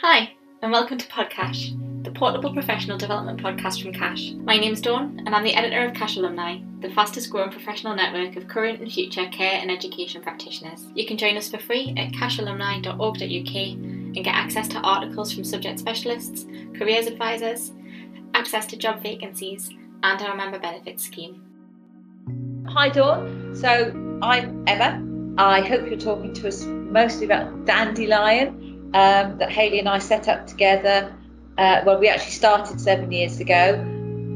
Hi, and welcome to PodCACHE, the portable professional development podcast from CACHE. My name's Dawn, and I'm the editor of CACHE Alumni, the fastest growing professional network of current and future care and education practitioners. You can join us for free at cachealumni.org.uk and get access to articles from subject specialists, careers advisors, access to job vacancies, and our member benefits scheme. Hi, Dawn. So I'm Emma. I hope you're talking to us mostly about Dandelion um, that Haley and I set up together. Uh, well, we actually started seven years ago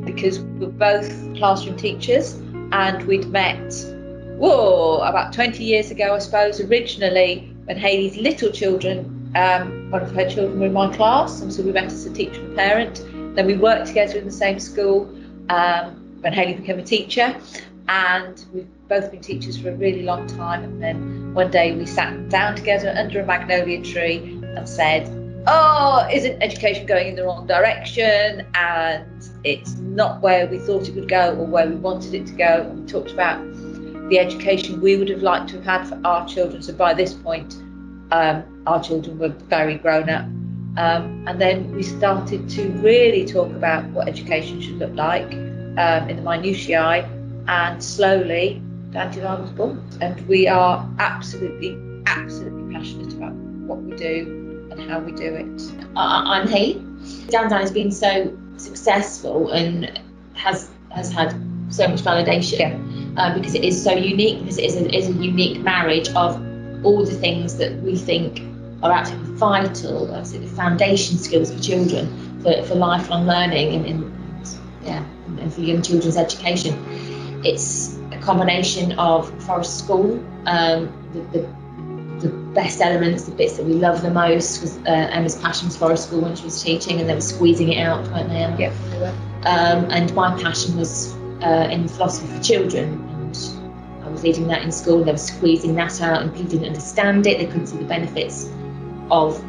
because we were both classroom teachers and we'd met, whoa, about 20 years ago, I suppose, originally when Haley's little children, um, one of her children were in my class, and so we met as a teacher and parent. Then we worked together in the same school um, when Haley became a teacher, and we've both been teachers for a really long time. And then one day we sat down together under a magnolia tree and said, oh, isn't education going in the wrong direction? And it's not where we thought it would go or where we wanted it to go. And we talked about the education we would have liked to have had for our children. So by this point, um, our children were very grown up. Um, and then we started to really talk about what education should look like um, in the minutiae. And slowly, Dandelion was born. And we are absolutely, absolutely passionate about what we do and how we do it. I'm Hayley. Dandelion has been so successful and has has had so much validation yeah. uh, because it is so unique. Because it is a, is a unique marriage of all the things that we think are absolutely vital, absolutely foundation skills for children for, for lifelong learning and, and yeah, and for young children's education. It's a combination of Forest School, um, the, the the best elements, the bits that we love the most, was uh, Emma's passions forest school when she was teaching, and they were squeezing it out, weren't they? Emma? Yeah. Um, and my passion was uh, in philosophy for children, and I was leading that in school. And they were squeezing that out, and people didn't understand it. They couldn't see the benefits of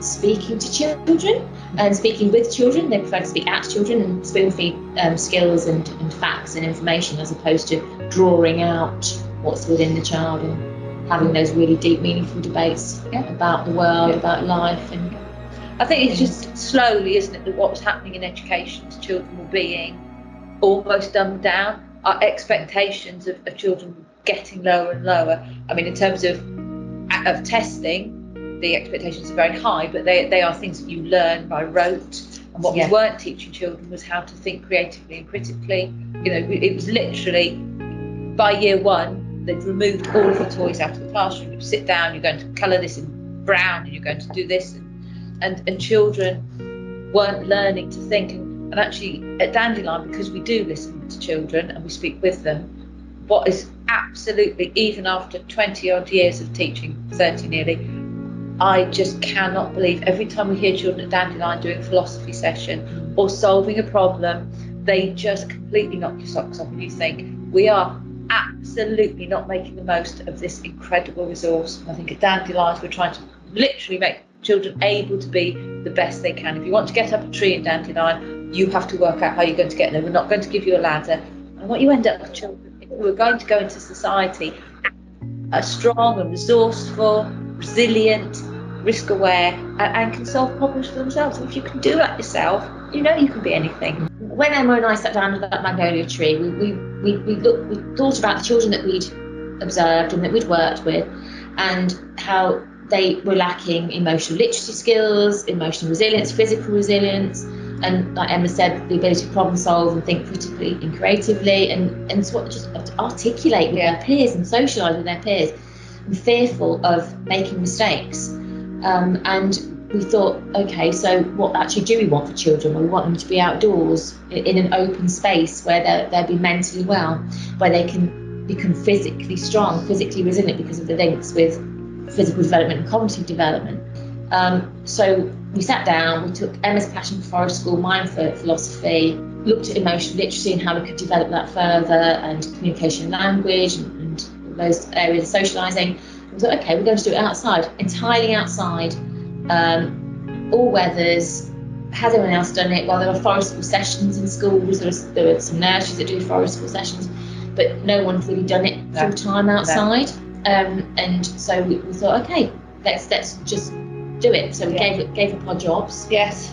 speaking to children and speaking with children. They prefer to speak at children and spoon feed um, skills and, and facts and information as opposed to drawing out what's within the child and having those really deep, meaningful debates yeah. about the world, yeah. about life, and I think it's just slowly, isn't it, that what's happening in education to children were being almost dumbed down. Our expectations of, of children getting lower and lower. I mean, in terms of of testing, the expectations are very high, but they, they are things that you learn by rote. And what yeah. we weren't teaching children was how to think creatively and critically. You know, it was literally by year one, they'd removed all of the toys out of the classroom. You sit down, you're going to colour this in brown, and you're going to do this, and and, and children weren't learning to think. And, and actually, at Dandelion, because we do listen to children and we speak with them, what is absolutely even after 20 odd years of teaching, 30 nearly, I just cannot believe every time we hear children at Dandelion doing a philosophy session or solving a problem, they just completely knock your socks off and you think we are absolutely not making the most of this incredible resource. I think at Dandelions, we're trying to literally make children able to be the best they can. If you want to get up a tree in Dandelion, you have to work out how you're going to get there. We're not going to give you a ladder. And what you end up with children, if we're going to go into society, are strong and resourceful, resilient, risk aware, and, and can solve problems for themselves. And if you can do that yourself, you know you can be anything. When Emma and I sat down under that magnolia tree, we, we, we, we, looked, we thought about the children that we'd observed and that we'd worked with and how they were lacking emotional literacy skills, emotional resilience, physical resilience, and like Emma said, the ability to problem solve and think critically and creatively, and and sort of just articulate with their peers and socialise with their peers, and fearful of making mistakes. Um, and we thought, okay, so what actually do we want for children? We want them to be outdoors in an open space where they'll be mentally well, where they can become physically strong, physically resilient because of the links with physical development and cognitive development. Um, so we sat down, we took Emma's passion for forest school, mine for philosophy, looked at emotional literacy and how we could develop that further, and communication language and, and those areas of socialising. We thought, okay, we're going to do it outside, entirely outside um, all weathers. Has anyone else done it? Well, there are forest school sessions in schools. There are, there are some nurseries that do forest school sessions, but no one's really done it no. full time outside. No. Um, and so we, we, thought, okay, let's let's just do it. So we Yeah. gave gave up our jobs Yes.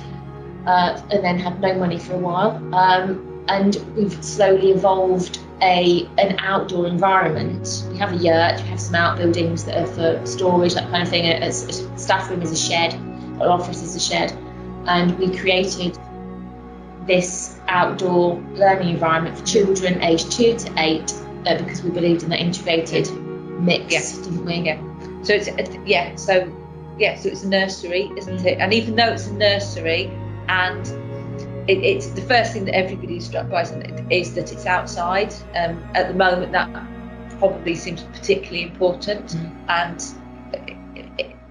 uh, and then had no money for a while. Um, and we've slowly evolved a an outdoor environment. We have a yurt, we have some outbuildings that are for storage, that kind of thing. A, a staff room is a shed, our office is a shed, and we created this outdoor learning environment for children aged two to eight uh, because we believed in that integrated mix, Yeah. didn't we? Yeah. So it's yeah. So yeah. So it's a nursery, isn't it? And even though it's a nursery, and it, it's the first thing that everybody's struck by isn't it, is that it's outside. Um, at the moment, that probably seems particularly important, Mm. and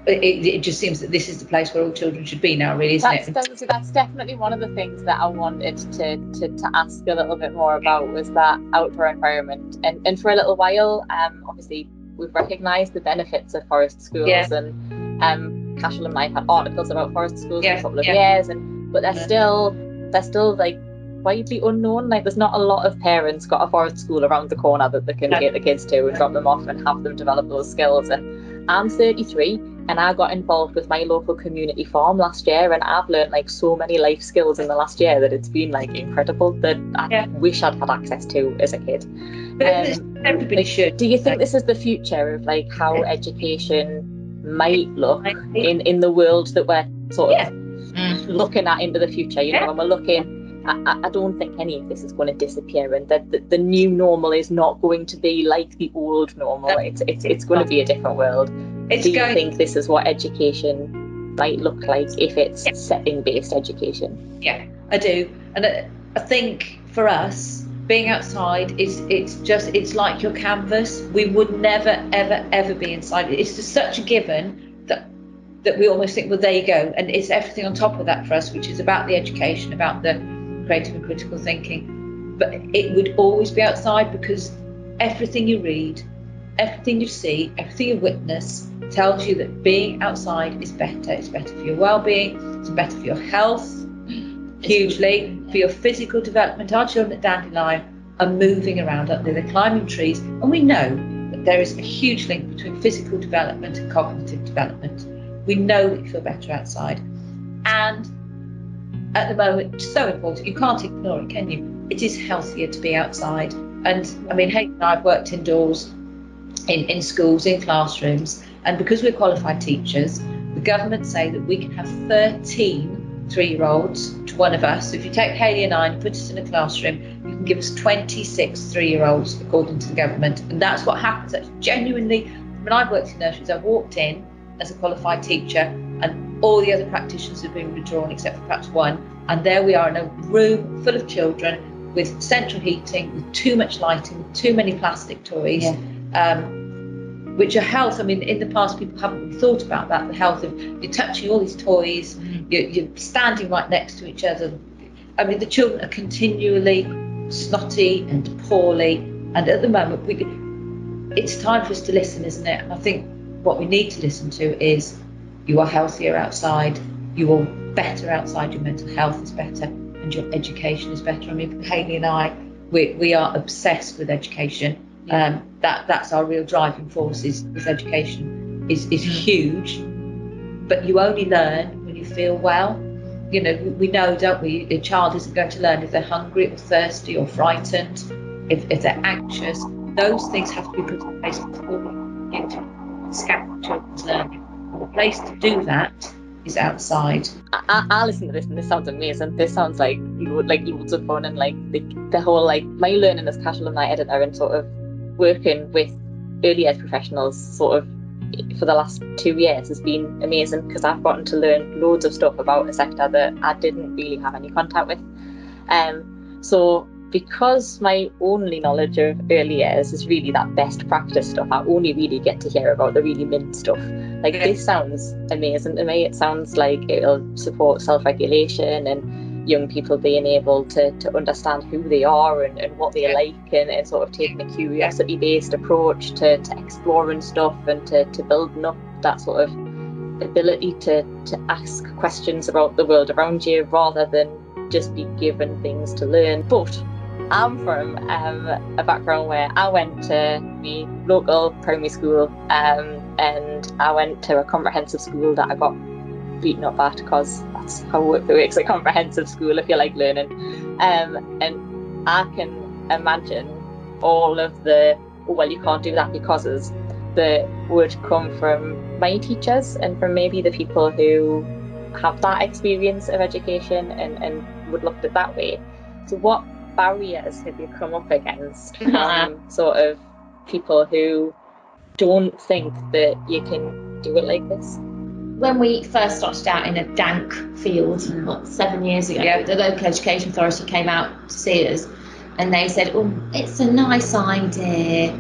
it, it, it just seems that this is the place where all children should be now, really, isn't That's, it? that's, that's definitely one of the things that I wanted to, to, to ask a little bit more about was that outdoor environment. And, and for a little while, um, obviously, we've recognised the benefits of forest schools Yeah. and um, CACHE Alumni had articles about forest schools for a couple of yeah. years, and but they're Yeah. still they're still like widely unknown. Like there's not a lot of parents got a forest school around the corner that they can No. take the kids to and drop them off and have them develop those skills. And I'm 33 and I got involved with my local community farm last year and I've learned like so many life skills in the last year that it's been like incredible that I Yeah. wish I'd had access to as a kid. But Um, everybody should. Do you think this is the future of like how Yeah. education might look in in the world that we're sort of Yeah. Looking at into the future. You know, when we're looking, I, I- I don't think any of this is going to disappear, and that the, the new normal is not going to be like the old normal. It's it's, it's going to be a different world. It's Do you going. think this is what education might look like if it's Yeah. setting based education? Yeah, I do, and I, I think for us, being outside is it's just it's like your canvas. We would never ever ever be inside. It's just such a given that we almost think, well, there you go, and it's everything on top of that for us, which is about the education, about the creative and critical thinking. But it would always be outside because everything you read, everything you see, everything you witness tells you that being outside is better. It's better for your well-being. It's better for your health hugely for your physical development. Our children at Dandelion are moving around up there, they're climbing trees, and we know that there is a huge link between physical development and cognitive development. We know that you feel better outside. And at the moment, so important, you can't ignore it, can you? It is healthier to be outside. And I mean, Haley and I have worked indoors in, in schools, in classrooms, and because we're qualified teachers, the government say that we can have 13 three year olds to one of us. So if you take Haley and I and put us in a classroom, you can give us 26 three year olds according to the government. And that's what happens. That's genuinely, when I've worked in nurseries, I've walked in as a qualified teacher and all the other practitioners have been withdrawn except for perhaps one. And there we are in a room full of children with central heating, with too much lighting, with too many plastic toys. Yeah. Um, which are health. I mean, in the past, people haven't thought about that. The health of you're touching all these toys, you're, you're standing right next to each other. I mean, the children are continually snotty and poorly, and at the moment, we it's time for us to listen, isn't it? And I think what we need to listen to is you are healthier outside, you are better outside, your mental health is better, and your education is better. I mean, Haley and I, we, we are obsessed with education. Um, that that's our real driving force is, is education is, is huge, but you only learn when you feel well. You know, we, we know, don't we? A child isn't going to learn if they're hungry or thirsty or frightened, if, if they're anxious. Those things have to be put in place before we get to scout children's learning. And the place to do that is outside. I, I, listen to this and this sounds amazing. This sounds like like loads of fun and like the, the whole like my learning as CACHE Alumni editor and sort of working with early ed professionals sort of for the last two years has been amazing because I've gotten to learn loads of stuff about a sector that I didn't really have any contact with. Um, so because my only knowledge of early years is really that best practice stuff, I only really get to hear about the really mint stuff. Like this sounds amazing to me. It sounds like it'll support self-regulation and young people being able to, to understand who they are and, and what they like and, and sort of taking a curiosity based approach to, to exploring stuff and to, to building up that sort of ability to, to ask questions about the world around you rather than just be given things to learn. But I'm from um, a background where I went to the local primary school um, and I went to a comprehensive school that I got beaten up at because that's how it works at comprehensive school if you like learning. Um, and I can imagine all of the well, you can't do that because that would come from my teachers and from maybe the people who have that experience of education and, and would look at it that way. So, what barriers have you come up against from sort of people who don't think that you can do it like this? When we first started out in a dank field, what, seven years ago, Yeah. the local education authority came out to see us and they said, Oh, it's a nice idea,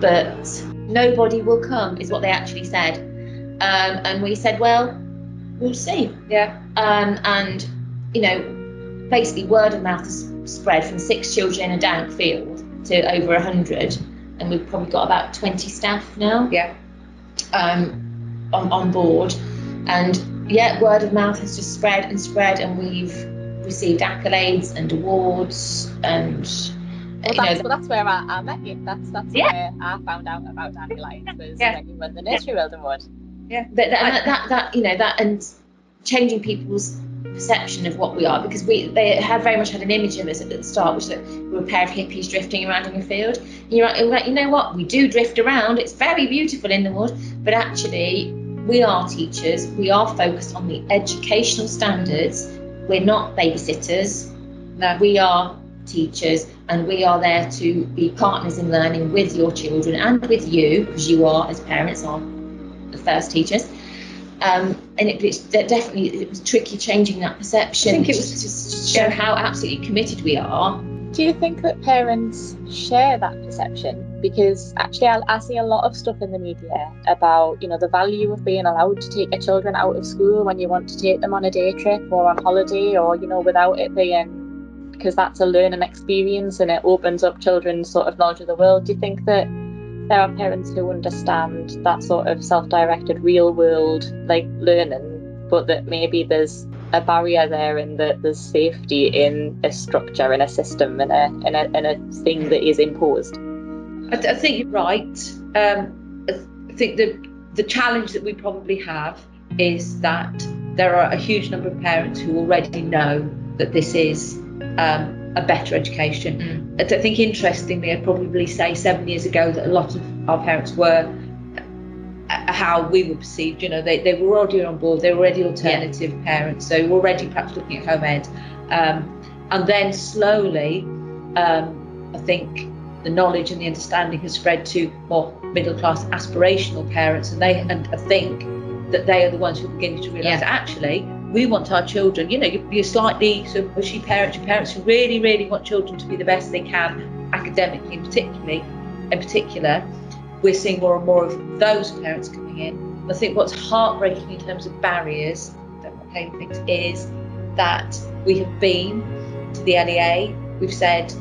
but nobody will come, is what they actually said. Um, and we said, Well, we'll see. Yeah. Um, and, you know, basically word of mouth has spread from six children in a dank field to over 100. And we've probably got about 20 staff now Yeah. um, on, on board. And yeah, word of mouth has just spread and spread, and we've received accolades and awards. And Well, you know, that's, well, that's where I, I met you. That's that's Yeah. where I found out about dandelions was Yeah. when you won the nursery world award. that, that, that, that, that you know that and changing people's perception of what we are because we they have very much had an image of us at the start which that we're a pair of hippies drifting around in a field. And you're like, you know what? We do drift around. It's very beautiful in the wood but actually we are teachers. We are focused on the educational standards. We're not babysitters. No. we are teachers and we are there to be partners in learning with your children and with you because you are as parents are the first teachers um, and it, it's definitely it was tricky changing that perception I think it was- to, to show how absolutely committed we are Do you think that parents share that perception? Because actually, I, I see a lot of stuff in the media about, you know, the value of being allowed to take your children out of school when you want to take them on a day trip or on holiday, or you know, without it being because that's a learning experience and it opens up children's sort of knowledge of the world. Do you think that there are parents who understand that sort of self-directed, real-world like learning, but that maybe there's a barrier there and that there's safety in a structure and a system and a, and a, and a thing that is imposed. I, th- I think you're right. Um, I th- I think the the challenge that we probably have is that there are a huge number of parents who already know that this is um, a better education. I think interestingly, I'd probably say seven years ago that a lot of our parents were uh, how we were perceived. You know, they, they were already on board. They were already alternative parents. so were already perhaps looking at home ed. Um, and then slowly, um, I think the knowledge and the understanding has spread to more middle class aspirational parents, and they and I think that they are the ones who are beginning to realise Yeah. actually we want our children. You know, you're, you're slightly sort of mushy parents, your parents who really, really want children to be the best they can academically, in particularly, in particular. We're seeing more and more of those parents coming in. I think what's heartbreaking in terms of barriers, that Kate thinks, is that we have been to the LEA. We've said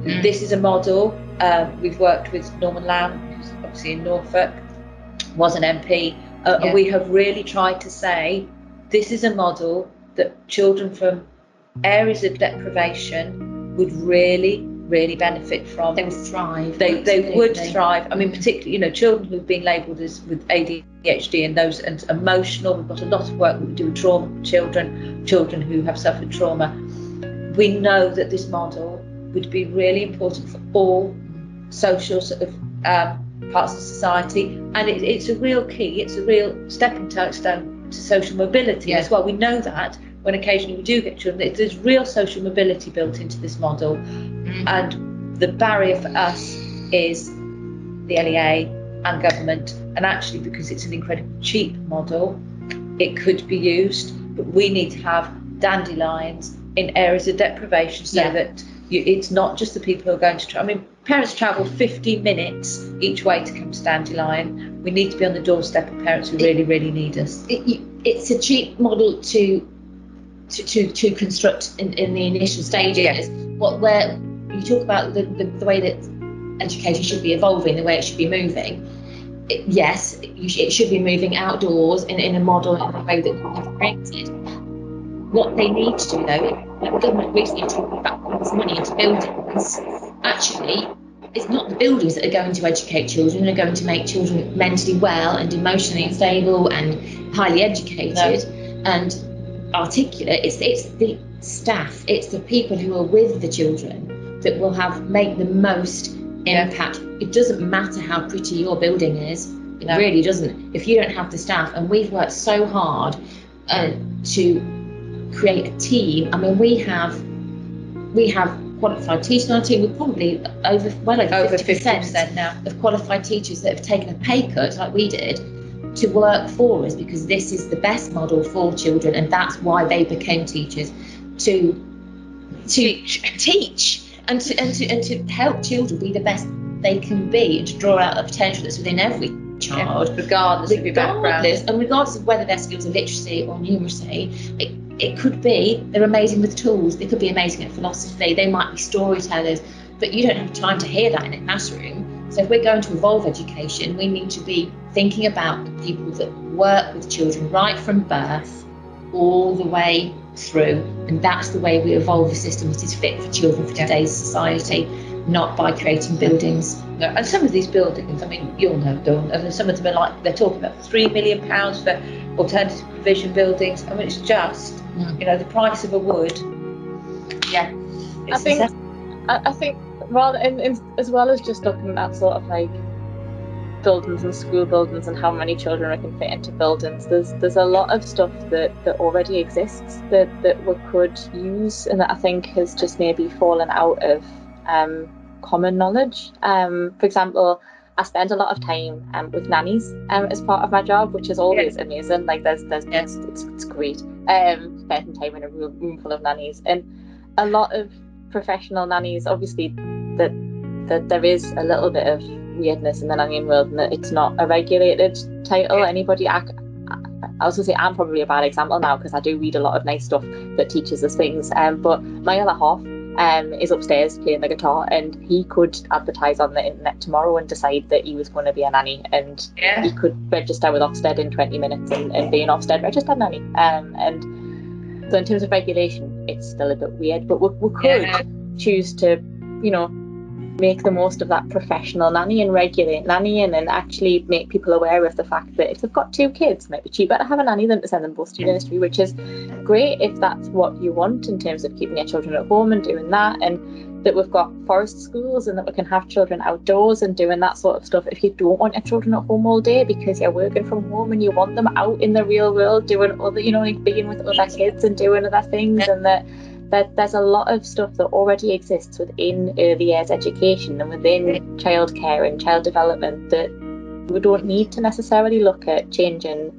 Mm. this is a model. Um, we've worked with Norman Lamb, who's obviously in Norfolk, was an MP, uh, Yeah. and we have really tried to say this is a model that children from areas of deprivation would really, really benefit from. they would thrive They, they would thrive. I mean, particularly, you know, children who've been labelled as with ADHD and those and emotional. We've got a lot of work that we do with trauma children, children who have suffered trauma. We know that this model would be really important for all social sort of um, parts of society, and it, it's a real key. It's a real stepping stone to social mobility Yeah. as well. We know that when occasionally we do get children, there's real social mobility built into this model. Mm. And the barrier for us is the LEA and government. And actually, because it's an incredibly cheap model, it could be used, but we need to have dandelions in areas of deprivation so Yeah. that you, it's not just the people who are going to Try. I mean, parents travel 50 minutes each way to come to Dandelion. We need to be on the doorstep of parents who really, really need us. it, it's a cheap model to to, to, to construct in, in the initial stages. Yeah. What where you talk about the, the, the way that education should be evolving, the way it should be moving. It, yes, you sh- it should be moving outdoors in, in a model in a way that we have created. What they need to do though, like the government recently talking about putting this money into buildings, actually it's not the buildings that are going to educate children, and are going to make children mentally well and emotionally stable and highly educated. and articulate. It's it's the staff, it's the people who are with the children that will have make the most Yeah. impact. It doesn't matter how pretty your building is. It No. really doesn't. If you don't have the staff, and we've worked so hard uh, to create a team. I mean, we have we have qualified teachers on our team. We're probably over well over Over fifty 50% now. of qualified teachers that have taken a pay cut, like we did, to work for us because this is the best model for children, and that's why they became teachers to to teach, and to and to and to help children be the best they can be, and to draw out the potential that's within every child regardless of your background. regardless, and regardless of whether their skills are literacy or numeracy, it, it could be they're amazing with tools, they could be amazing at philosophy, they might be storytellers, but you don't have time to hear that in a classroom. So if we're going to evolve education, we need to be thinking about the people that work with children right from birth all the way through, and that's the way we evolve a system that is fit for children for today's society, not by creating buildings. No, and some of these buildings, I mean, you'll know, Dawn, and some of them are like, they're talking about three million pounds for alternative provision buildings. I mean, it's just, Mm. you know, the price of a wood. Yeah. I think I, I think rather in, in, as well as just looking at sort of like buildings and school buildings and how many children we can fit into buildings, there's there's a lot of stuff that, that already exists that, that we could use and that I think has just maybe fallen out of um, common knowledge. Um, for example, I spend a lot of time um, with nannies um, as part of my job, which is always amazing. Like there's there's it's, it's, it's great. Um, spending time in a room, room full of nannies and a lot of professional nannies obviously that that there is a little bit of weirdness in the nannying world and that it's not a regulated title Yeah. anybody I, I, I was gonna say I'm probably a bad example now because I do read a lot of nice stuff that teaches us things um but my other half um is upstairs playing the guitar and he could advertise on the internet tomorrow and decide that he was going to be a nanny and Yeah. he could register with Ofsted in 20 minutes and, and be an Ofsted registered nanny. Um, and so in terms of regulation, it's still a bit weird, but we, we could Yeah. choose to, you know, make the most of that professional nanny and regulate nannying and actually make people aware of the fact that if they've got two kids, it might be cheaper to have a nanny than to send them both to mm. nursery, which is great if that's what you want in terms of keeping your children at home and doing that and that we've got forest schools and that we can have children outdoors and doing that sort of stuff if you don't want your children at home all day because you're working from home and you want them out in the real world doing other you know like being with other kids and doing other things and that that there's a lot of stuff that already exists within early years education and within childcare and child development that we don't need to necessarily look at changing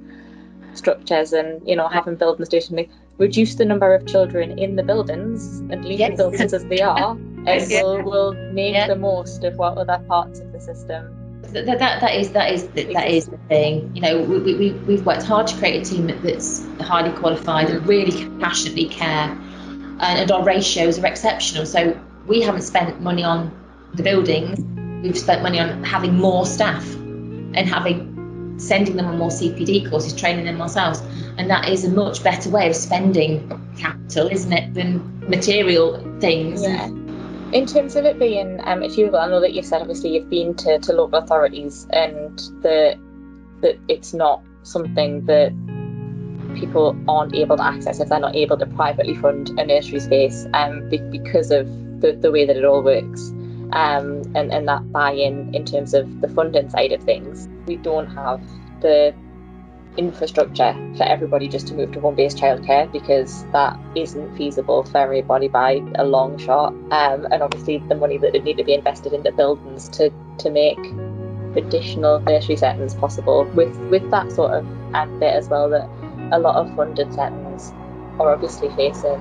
structures and you know having buildings do something reduce the number of children in the buildings and leave Yes. the buildings as they are and we'll, we'll make Yeah. the most of what other parts of the system that, that, that is that is that is the thing. You know, we, we, we- we've worked hard to create a team that's highly qualified and really passionately care, and, our ratios are exceptional. So we haven't spent money on the buildings. We've spent money on having more staff and having sending them on more CPD courses, training them ourselves, and that is a much better way of spending capital, isn't it, than material things? Yeah. In terms of it being um, achievable, I know that you've said obviously you've been to, to local authorities and that that it's not something that people aren't able to access if they're not able to privately fund a nursery space um, be- because of the, the way that it all works um, and, and that buy-in in terms of the funding side of things. We don't have the infrastructure for everybody just to move to home-based childcare because that isn't feasible for everybody by a long shot. Um, and obviously the money that would need to be invested into buildings to to make additional nursery settings possible with with that sort of bit as well that a lot of funded settings are obviously facing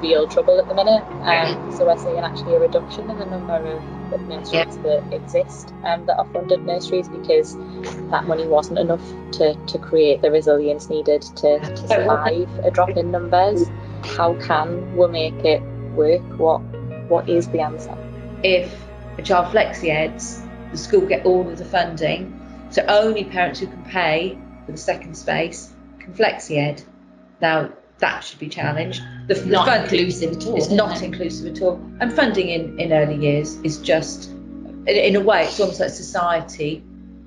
real trouble at the minute. Um, so we're seeing actually a reduction in the number of, of nurseries that exist um, that are funded nurseries because that money wasn't enough to, to create the resilience needed to, to survive a drop in numbers. How can we make it work? What what is the answer? If a child flexi eds, the school get all of the funding, so only parents who can pay for the second space can ed. Now that should be challenged. The, the Not funding- inclusive at all. It's not it? inclusive at all. And funding in, in early years is just, in, in a way, it's almost like society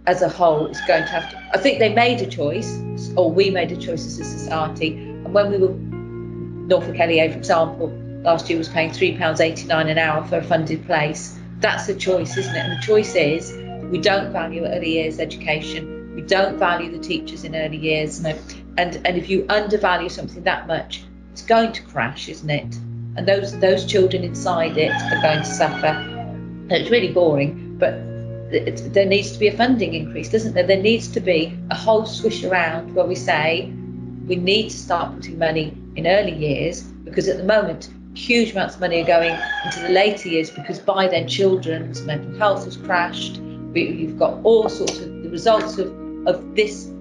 as a whole is going to have to. I think they made a choice, or we made a choice as a society. And when we were Norfolk LEA, for example, last year was paying £3.89 an hour for a funded place. That's a choice, isn't it? And the choice is we don't value early years education. We don't value the teachers in early years. No. And and if you undervalue something that much, it's going to crash, isn't it? And those those children inside it are going to suffer. And it's really boring, but there needs to be a funding increase, doesn't there? There needs to be a whole swish around where we say we need to start putting money in early years because at the moment huge amounts of money are going into the later years because by then children's mental health has crashed. We, you've got all sorts of the results of, of this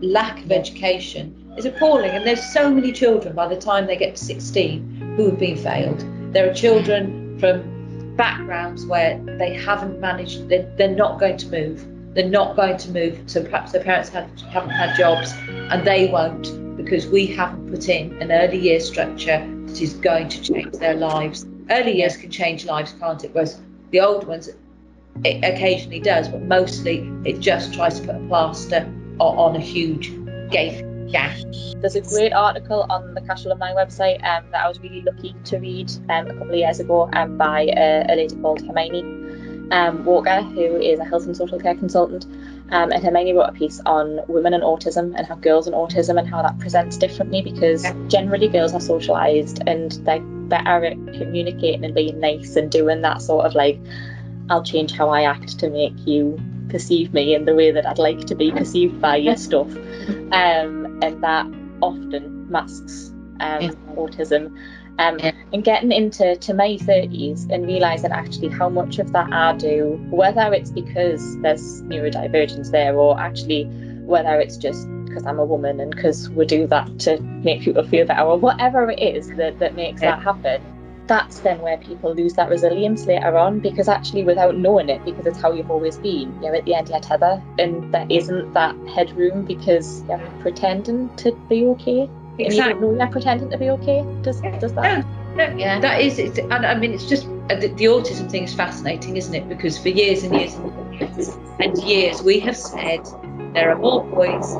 lack of education is appalling. And there's so many children by the time they get to 16 who have been failed. There are children from backgrounds where they haven't managed, they're, they're not going to move. They're not going to move. So perhaps their parents have, haven't had jobs and they won't because we haven't put in an early year structure that is going to change their lives. Early years can change lives, can't it? Whereas the old ones, it occasionally does, but mostly it just tries to put a plaster on, a huge gaping gap. There's a great article on the CACHE Alumni website um, that I was really lucky to read um, a couple of years ago um, by a, a lady called Hermione um, Walker, who is a health and social care consultant. Um, and Hermione wrote a piece on women and autism and how girls and autism and how that presents differently because generally girls are socialised and they're better at communicating and being nice and doing that sort of like, I'll change how I act to make you perceive me in the way that I'd like to be perceived by your stuff. Um, and that often masks um, Yeah. autism. Um, Yeah. And getting into to my 30s and realising actually how much of that I do, whether it's because there's neurodivergence there or actually whether it's just because I'm a woman and because we do that to make people feel better or whatever it is that, that makes Yeah. that happen. That's then where people lose that resilience later on because actually, without knowing it, because it's how you've always been, you're at the end of your tether and there isn't that headroom because you're pretending to be okay. And you don't know you're pretending to be okay. Does, does that? No, Yeah. that is, it's, and I mean, it's just uh, the, the autism thing is fascinating, isn't it? Because for years and years and years and years, we have said there are more boys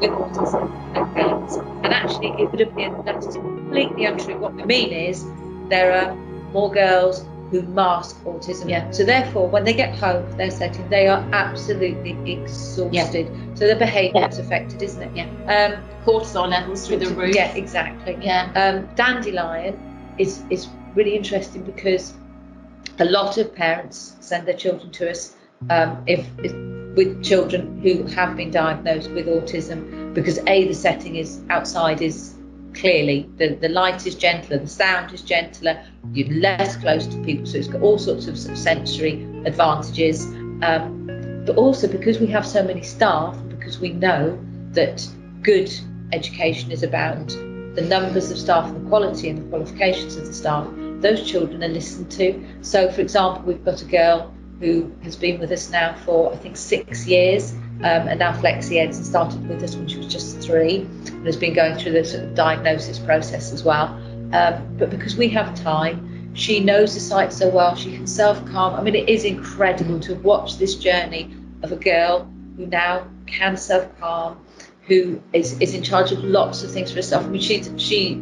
with autism than girls, and actually, it would appear that that is completely untrue. What we mean is there are more girls who mask autism. Yeah. So therefore, when they get home they're setting, they are absolutely exhausted. Yeah. So the behaviour is affected, isn't it? Yeah. Um, Cortisol levels through the roof. yeah, exactly. Yeah. Um, dandelion is is really interesting because a lot of parents send their children to us um, if, if with children who have been diagnosed with autism because a the setting is outside is clearly the, the light is gentler the sound is gentler you're less close to people so it's got all sorts of, sort of sensory advantages um, but also because we have so many staff because we know that good education is about the numbers of staff and the quality and the qualifications of the staff, those children are listened to. So, for example, we've got a girl who has been with us now for I think six years, um, and now Flexi Eds and started with us when she was just three, and has been going through the sort of diagnosis process as well. Um, but because we have time, she knows the site so well, she can self calm. I mean, it is incredible to watch this journey of a girl who now can self calm, who is, is in charge of lots of things for herself. I mean, she she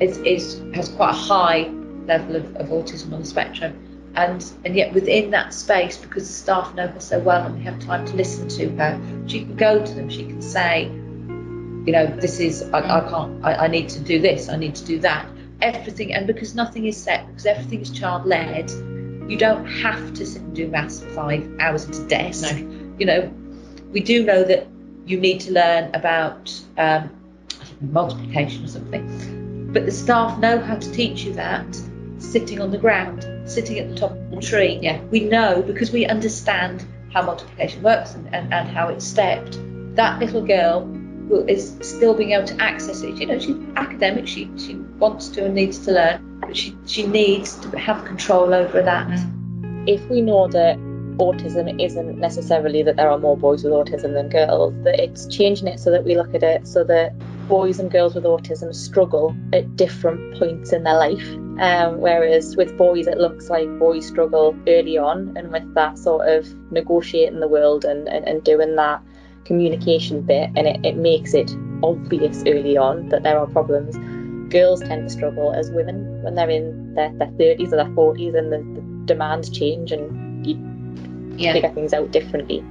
is, is has quite a high level of, of autism on the spectrum, and and yet within that space, because the staff know her so well and we have time to listen to her, she can go to them. She can say, you know, this is I, I can't. I, I need to do this. I need to do that. Everything, and because nothing is set, because everything is child led, you don't have to sit and do maths for five hours at a desk. No. You know, we do know that you need to learn about um, I don't know, multiplication or something. But the staff know how to teach you that sitting on the ground, sitting at the top of the tree. Yeah. We know because we understand how multiplication works and, and, and how it's stepped. That little girl will, is still being able to access it. You know, she's academic, she, she wants to and needs to learn, but she, she needs to have control over that. Mm-hmm. if we know that autism isn't necessarily that there are more boys with autism than girls, that it's changing it so that we look at it so that boys and girls with autism struggle at different points in their life Um, whereas with boys, it looks like boys struggle early on, and with that sort of negotiating the world and, and, and doing that communication bit, and it, it makes it obvious early on that there are problems. Girls tend to struggle as women when they're in their, their 30s or their 40s, and the, the demands change and you Yeah. figure things out differently.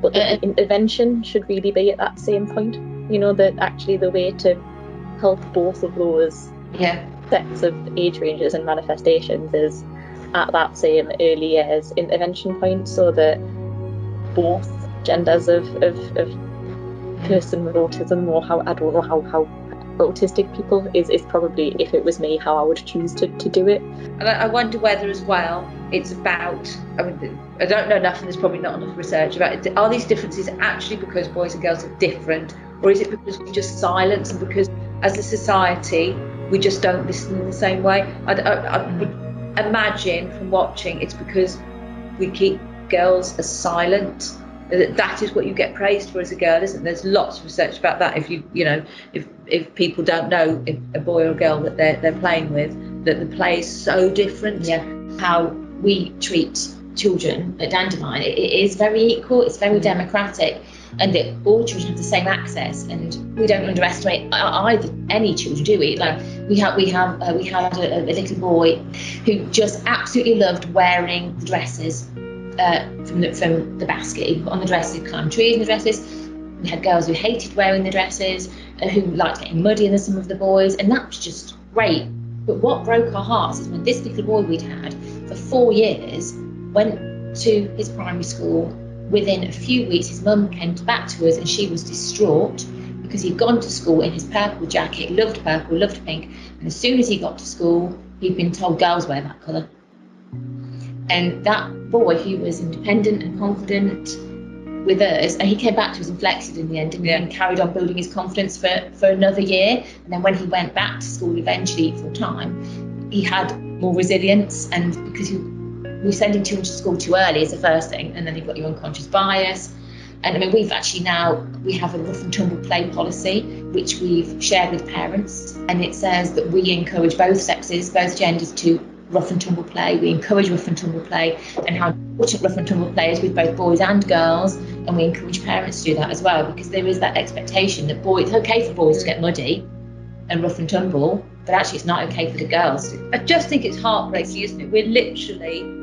But the Uh, intervention should really be at that same point. You know, that actually the way to help both of those Yeah. Sets of age ranges and manifestations is at that same early years intervention point so that both genders of, of, of person with autism or how I don't know how, how autistic people is, is probably if it was me how I would choose to, to do it. And I I wonder whether as well it's about, I mean, I don't know enough and there's probably not enough research about it. Are these differences actually because boys and girls are different or is it because we just silence and because as a society we just don't listen in the same way? I, I, I would imagine from watching it's because we keep girls as silent. That is what you get praised for as a girl, isn't there? There's lots of research about that. If you, you know, if if people don't know if a boy or a girl that they're they're playing with, that the play is so different. Yeah. How we treat children at Dandelion, it, it is very equal, it's very mm. democratic, and that all children have the same access. And we don't underestimate e- either any children, do we? Like we have, we have, uh, we had a, a little boy who just absolutely loved wearing the dresses uh, from the from the basket. He put on the dresses, climbed trees in the dresses. We had girls who hated wearing the dresses, uh, who liked getting muddy the some of the boys, and that was just great. But what broke our hearts is when this little boy we'd had for four years went to his primary school. Within a few weeks, his mum came back to us and she was distraught because he'd gone to school in his purple jacket, loved purple, loved pink, and as soon as he got to school, he'd been told girls wear that colour. And that boy, who was independent and confident with us, and he came back to us and flexed in the end and, Yeah. and carried on building his confidence for, for another year. And then when he went back to school eventually full time, he had more resilience. And because you, we're sending children to school too early is the first thing, and then you've got your unconscious bias. And I mean, we've actually now we have a rough and tumble play policy, which we've shared with parents, and it says that we encourage both sexes, both genders, to rough and tumble play. We encourage rough and tumble play, and how important rough and tumble play is with both boys and girls, and we encourage parents to do that as well, because there is that expectation that boys, it's okay for boys to get muddy and rough and tumble, but actually it's not okay for the girls. I just think it's heartbreaking, isn't it? We're literally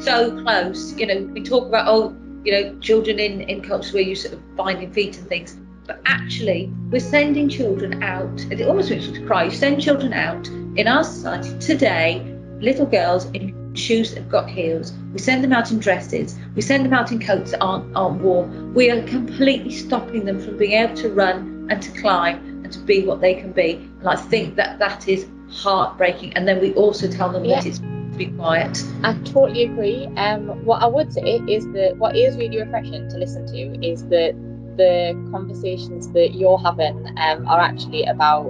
so close. You know, we talk about oh, you know, children in in cultures where you sort of binding feet and things, but actually we're sending children out. and It almost makes me cry. You send children out in our society today, little girls in shoes that have got heels. We send them out in dresses. We send them out in coats that aren't aren't warm. We are completely stopping them from being able to run and to climb and to be what they can be. And I think that that is heartbreaking. And then we also tell them that it's be quiet. I totally agree. Um, what I would say is that what is really refreshing to listen to is that the conversations that you're having um, are actually about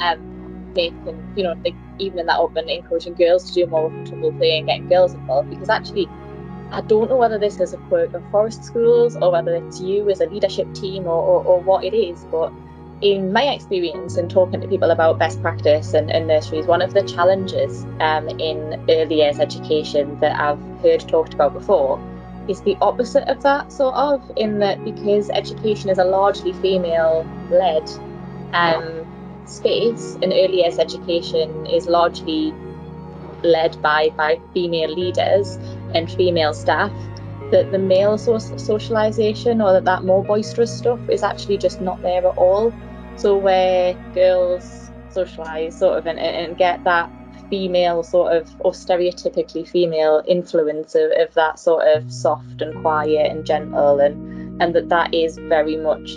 um, making, you know, even in that open, encouraging girls to do more tumble play and getting girls involved. Because actually, I don't know whether this is a quirk of forest schools or whether it's you as a leadership team or, or, or what it is, but in my experience in talking to people about best practice and, and nurseries, one of the challenges um, in early years education that I've heard talked about before is the opposite of that, sort of, in that because education is a largely female led um, space, and early years education is largely led by, by female leaders and female staff, that the male socialization or that, that more boisterous stuff is actually just not there at all. So where girls socialize sort of and, and get that female sort of or stereotypically female influence of, of that sort of soft and quiet and gentle and and that that is very much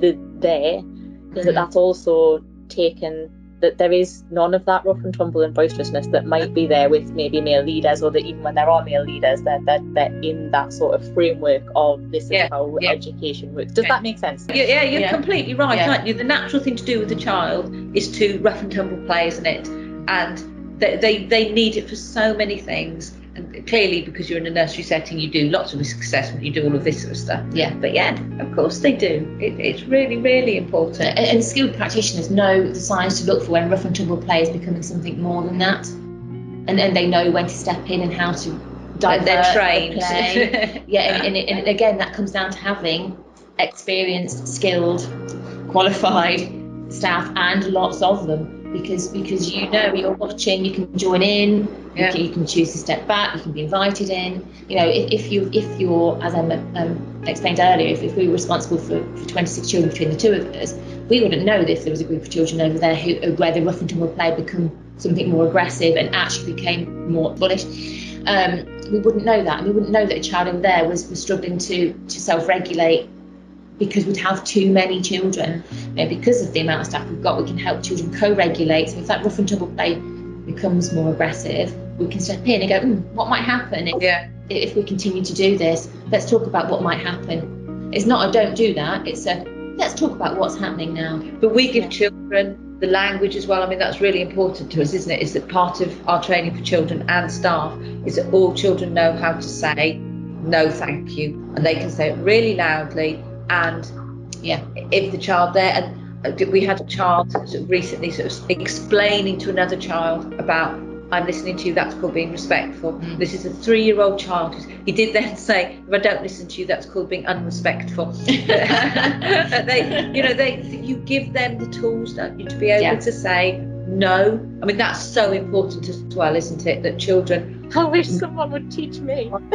the there is that mm-hmm. that's also taken that there is none of that rough and tumble and boisterousness that might be there with maybe male leaders or that even when there are male leaders that they're, they're in that sort of framework of this is Yeah, how yeah. education works does Yeah. that make sense Yeah, yeah you're Yeah. completely right, Yeah. aren't you? The natural thing to do with a child is to rough and tumble play, isn't it? And they, they, they need it for so many things. Clearly because you're in a nursery setting, you do lots of risk assessment, you do all of this sort of stuff. Yeah. But yeah, of course they do. It, it's really, really important. And, and skilled practitioners know the signs to look for when rough and tumble play is becoming something more than that. And, and they know when to step in and how to divert they're the trained. play. yeah, and, and, and again, that comes down to having experienced, skilled, qualified staff and lots of them. Because because you know you're watching, you can join in, Yeah. you, can, you can choose to step back, you can be invited in. You know, if, if you if you're, as Emma um, explained earlier, if, if we were responsible for, for 26 children between the two of us, we wouldn't know that if there was a group of children over there who where the and tumble play become something more aggressive and actually became more bullish. Um, we wouldn't know that, and we wouldn't know that a child over there was, was struggling to to self-regulate because we'd have too many children. You know, because of the amount of staff we've got, we can help children co-regulate. So if that rough and tumble play becomes more aggressive, we can step in and go, mm, what might happen if, yeah. if we continue to do this? Let's talk about what might happen. It's not a don't do that. It's a let's talk about what's happening now. But we give children the language as well. I mean, that's really important to us, isn't it? Is that part of our training for children and staff is that all children know how to say no, thank you, and they can say it really loudly. And Yeah. if the child there, and uh, we had a child recently sort of explaining to another child about. I'm listening to you. That's called being respectful. Mm. This is a three-year-old child. He did then say, "If I don't listen to you, that's called being unrespectful." they, you know, they you give them the tools, don't you, to be able Yeah. to say no. I mean, that's so important as well, isn't it? That children. I wish someone would teach me. no,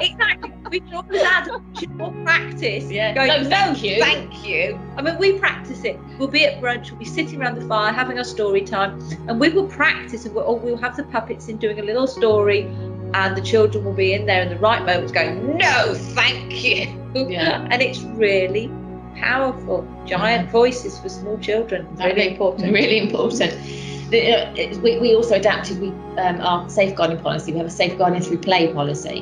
exactly. We should add should more practice. Yeah. Going, No, thank you." Thank you. I mean, we practice it. We'll be at brunch. We'll be sitting around the fire having our story time, and we will practice. And we'll, we'll have the puppets in doing a little story, and the children will be in there in the right moments going, "No, thank you." Yeah. and it's really powerful. Giant voices for small children. Really important. Really important. The, uh, it- we, we also adapted we, um, our safeguarding policy. We have a safeguarding through play policy.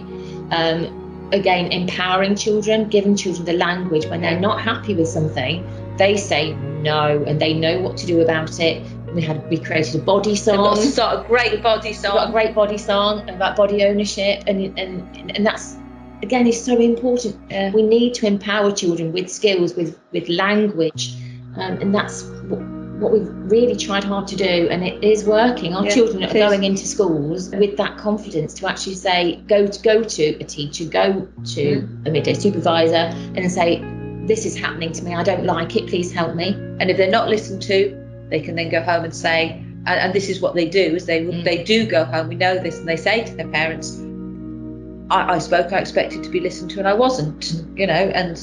Um, again, empowering children, giving children the language when they're not happy with something, they say no and they know what to do about it. We had we created a body song. got a, great body We've got a great body song about body ownership, and and and that's again is so important. Yeah. We need to empower children with skills, with with language, um, and that's what, what we've really tried hard to do, and it is working. Our Yeah, children are going into schools with that confidence to actually say, go to go to a teacher, go to Mm. a midday supervisor, and say, this is happening to me. I don't like it. Please help me. And if they're not listened to, they can then go home and say, and, and this is what they do: is they Mm. they do go home. We know this, and they say to their parents, I, "I spoke. I expected to be listened to, and I wasn't." You know, and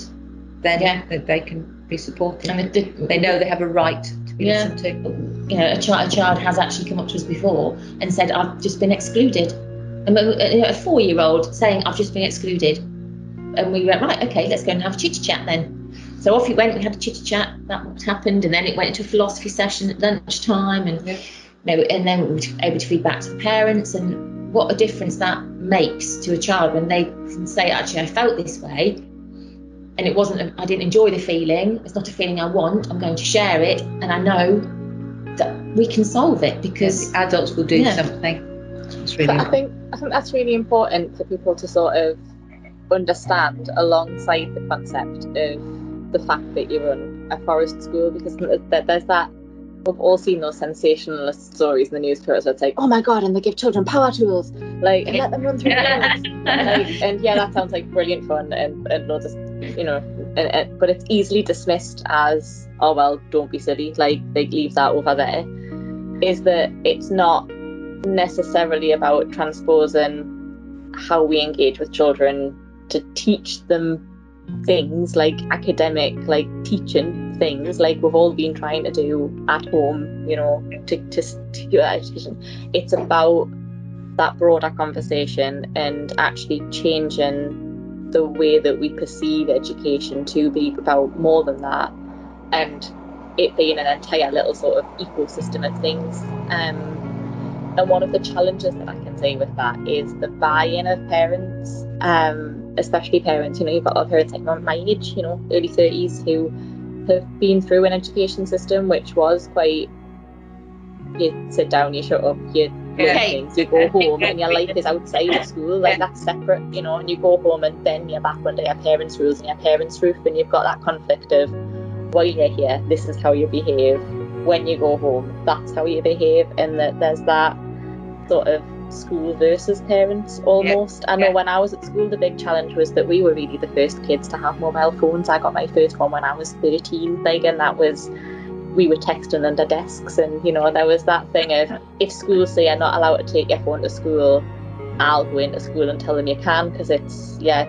then Yeah. they, they can be supported. And the, the, they know they have a right to be Yeah. listened to. you know, a, chi- a child has actually come up to us before and said, I've just been excluded. And uh, when- a four year old saying, I've just been excluded. And we went, right, okay, let's go and have a chit chat then. So off we went, we had a chit chat, that what happened, and then it went into a philosophy session at lunchtime, and Yeah. you know, and then we were able to feed back to the parents, and what a difference that makes to a child when they can say, actually, I felt this way, and it wasn't, a, I didn't enjoy the feeling, it's not a feeling I want, I'm going to share it, and I know that we can solve it because Because adults will do Yeah. something. It's really I think I think that's really important for people to sort of understand alongside the concept of the fact that you run a forest school because th- th- there's that we've all seen those sensationalist stories in the newspapers where it's like oh my god and they give children power tools. Like and let them run through the like, and yeah that sounds like brilliant fun and, and loads of you know and, and, but it's easily dismissed as oh well don't be silly. Like they leave that over there. Is that it's not necessarily about transposing how we engage with children to teach them things like academic like teaching things like we've all been trying to do at home you know to, to, to education it's about that broader conversation and actually changing the way that we perceive education to be about more than that and it being an entire little sort of ecosystem of things um, and one of the challenges that I can say with that is the buy-in of parents, um, especially parents. You know, you've got other parents like my age, you know, early thirties, who have been through an education system which was quite. You sit down, you shut up, you Yeah. learning. So you go home and your life is outside of school, like that's separate, you know, and you go home and then you're back under your parents' rules and your parents' roof and you've got that conflict of while you're here, this is how you behave. When you go home, that's how you behave and that there's that sort of school versus parents almost. I know yeah. when I was at school the big challenge was that we were really the first kids to have mobile phones. I got my first one when I was 13, like and that was we were texting under desks and you know there was that thing of if schools say you're not allowed to take your phone to school i'll go into school and tell them you can because it's yeah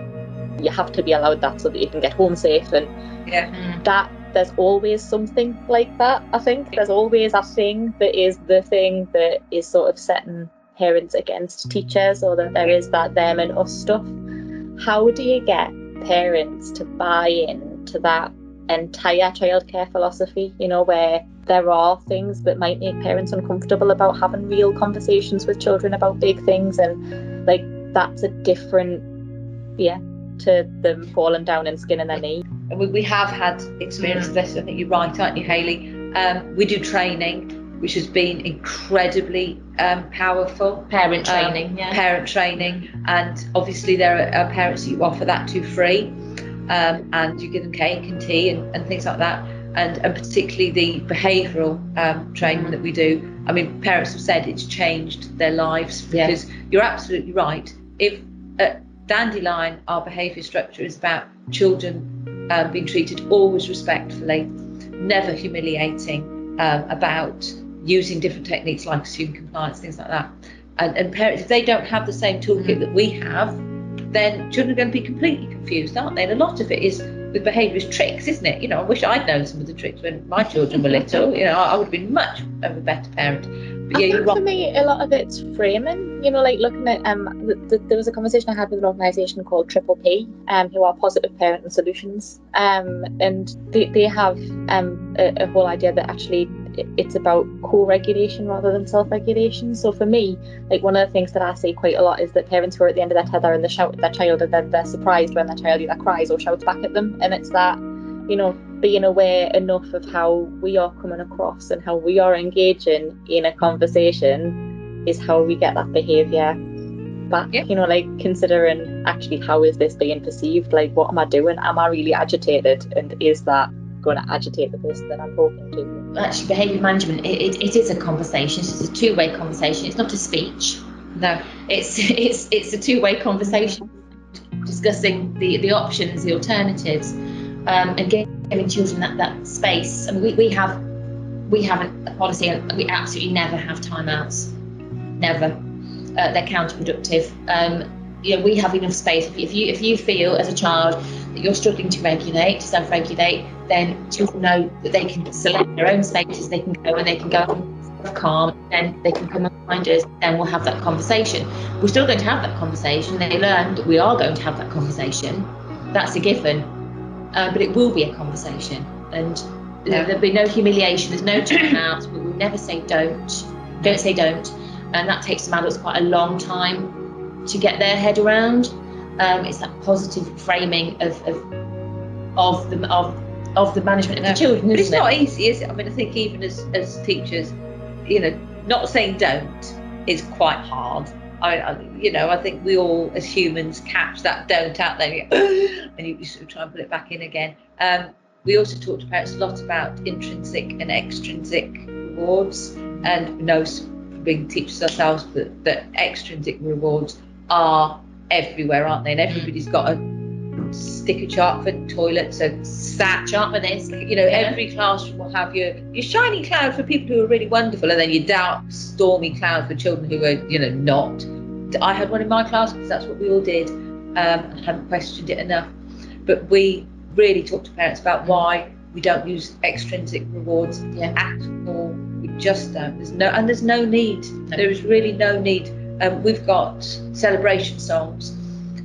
you have to be allowed that so that you can get home safe and Yeah. that there's always something like that i think there's always a thing that is the thing that is sort of setting parents against teachers or that there is that them and us stuff how do you get parents to buy in to that entire childcare philosophy, you know, where there are things that might make parents uncomfortable about having real conversations with children about big things and like that's a different yeah to them falling down and skinning their knee. And we, we have had experience of this. I think you're right, aren't you, Haley? Um, we do training, which has been incredibly um, powerful. Parent Um, training, yeah. Parent training, and obviously there are uh, parents you offer that to free, um, and you give them cake and tea and, and things like that. And, and particularly the behavioural um, training that we do. I mean, parents have said it's changed their lives Yeah. because you're absolutely right. If at Dandelion, our behaviour structure is about children um, being treated always respectfully, never humiliating, um, about using different techniques like student compliance, things like that. And, and parents, if they don't have the same toolkit that we have, then children are going to be completely confused, aren't they? And a lot of it is with behaviourist tricks, isn't it? You know, I wish I'd known some of the tricks when my children were little. You know, I, would have been much of a better parent. But yeah, I you're think for me, a lot of it's framing. You know, like looking at um, th- th- there was a conversation I had with an organisation called Triple P, um, who are Positive Parenting Solutions, um, and they, they have um a, a whole idea that actually it's about co-regulation rather than self-regulation. So for me, like one of the things that I see quite a lot is that parents who are at the end of their tether and they shout at their child and then they're surprised when their child either cries or shouts back at them, and it's that you know being aware enough of how we are coming across and how we are engaging in a conversation is how we get that behavior back Yeah. you know like considering actually how is this being perceived like what am i doing am i really agitated and is that going to agitate the person that i'm talking to Actually, behaviour management, it, it, it is a conversation. It's a two-way conversation. It's not a speech. No, It's it's it's a two-way conversation, discussing the, the options, the alternatives, um, and giving, giving children that, that space. I mean, we, we have we have a policy. We absolutely never have timeouts. Never. Uh, they're counterproductive. Um, you know, we have enough space. If, if you if you feel as a child that you're struggling to regulate, to self-regulate, then children know that they can select their own spaces. They can go and they can go calm. Then they can come and find us. Then we'll have that conversation. We're still going to have that conversation. They learn that we are going to have that conversation. That's a given. Uh, but it will be a conversation, and there'll be no humiliation. There's no timeouts. We will never say don't. Don't say don't. And that takes some adults quite a long time to get their head around. Um, it's that positive framing of of of the of of the management of No. the children, but it's isn't not it? easy, is it? I mean, I think even as, as teachers, you know, not saying don't is quite hard. I, I, you know, I think we all as humans catch that don't out there, and you, you sort of try and put it back in again. Um, we also talk to parents a lot about intrinsic and extrinsic rewards, and know being teachers ourselves that, that extrinsic rewards are everywhere, aren't they? And everybody's got a sticker chart for toilets, a sat Chart for this. you know, Yeah. every classroom will have your your shiny cloud for people who are really wonderful, and then your dark, stormy cloud for children who are, you know, not. I had one in my class because that's what we all did, um, and hadn't questioned it enough. But we really talk to parents about why we don't use extrinsic rewards Yeah. at all. We just don't. There's no, and there's no need. There is really no need. Um, we've got celebration songs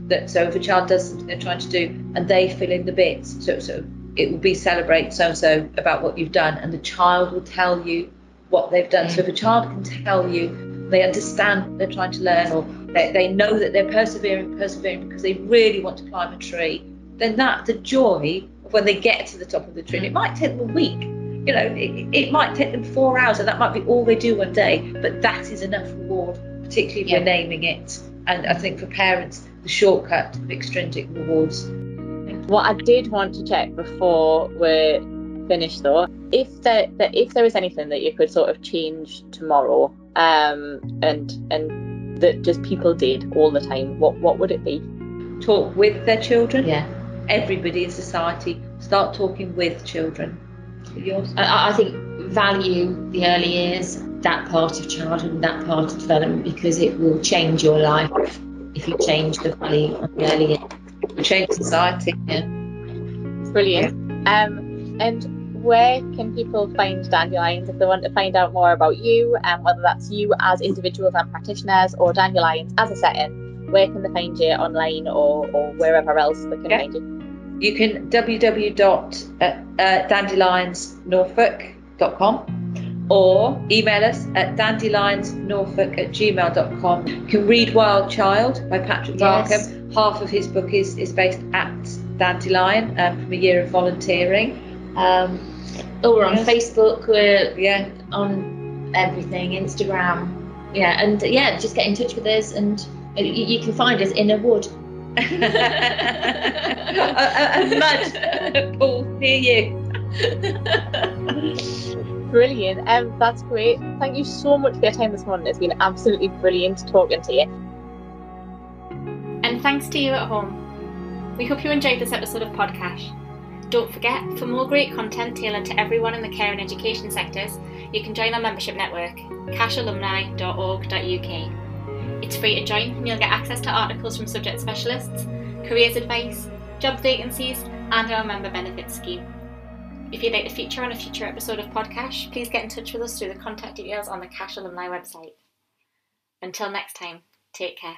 that so if a child does something they're trying to do and they fill in the bits so, so it will be celebrate so and so about what you've done and the child will tell you what they've done. So if a child can tell you they understand what they're trying to learn or they, they know that they're persevering persevering because they really want to climb a tree then that the joy of when they get to the top of the tree and it might take them a week you know, it, it might take them four hours, and that might be all they do one day, but that is enough reward, particularly if Yeah. we're naming it. And I think for parents, the shortcut of extrinsic rewards. What I did want to check before we're finished though, if there, there if there was anything that you could sort of change tomorrow, um, and and that just people did all the time, what what would it be? Talk with their children. Yeah. Everybody in society start talking with children. Yours? I, I think value the early years, that part of childhood and that part of development because it will change your life if you change the value of the early years. Change society. Brilliant. Um, and where can people find Dandelions if they want to find out more about you, and whether that's you as individuals and practitioners or Dandelions as a setting? Where can they find you online or, or wherever else they can Yeah. find you? You can www.dandelionsnorfolk.com or email us at dandelionsnorfolk at gmail.com. You can read Wild Child by Patrick Yes. Half of his book is, is based at Dandelion um, from a year of volunteering. Um, Or we're on Yes. Facebook, we're yeah, on everything, Instagram. Yeah, and yeah, just get in touch with us and you, you can find us in a wood. a, a, a mud pool near you. Brilliant. Um, that's great. Thank you so much for your time this morning. It's been absolutely brilliant talking to you. And thanks to you at home. We hope you enjoyed this episode of PodCACHE. Don't forget, for more great content tailored to everyone in the care and education sectors, you can join our membership network, cachealumni.org.uk. It's free to join and you'll get access to articles from subject specialists, careers advice, job vacancies, and our member benefits scheme. If you'd like to feature on a future episode of PodCACHE, please get in touch with us through the contact details on the CACHE Alumni website. Until next time, take care.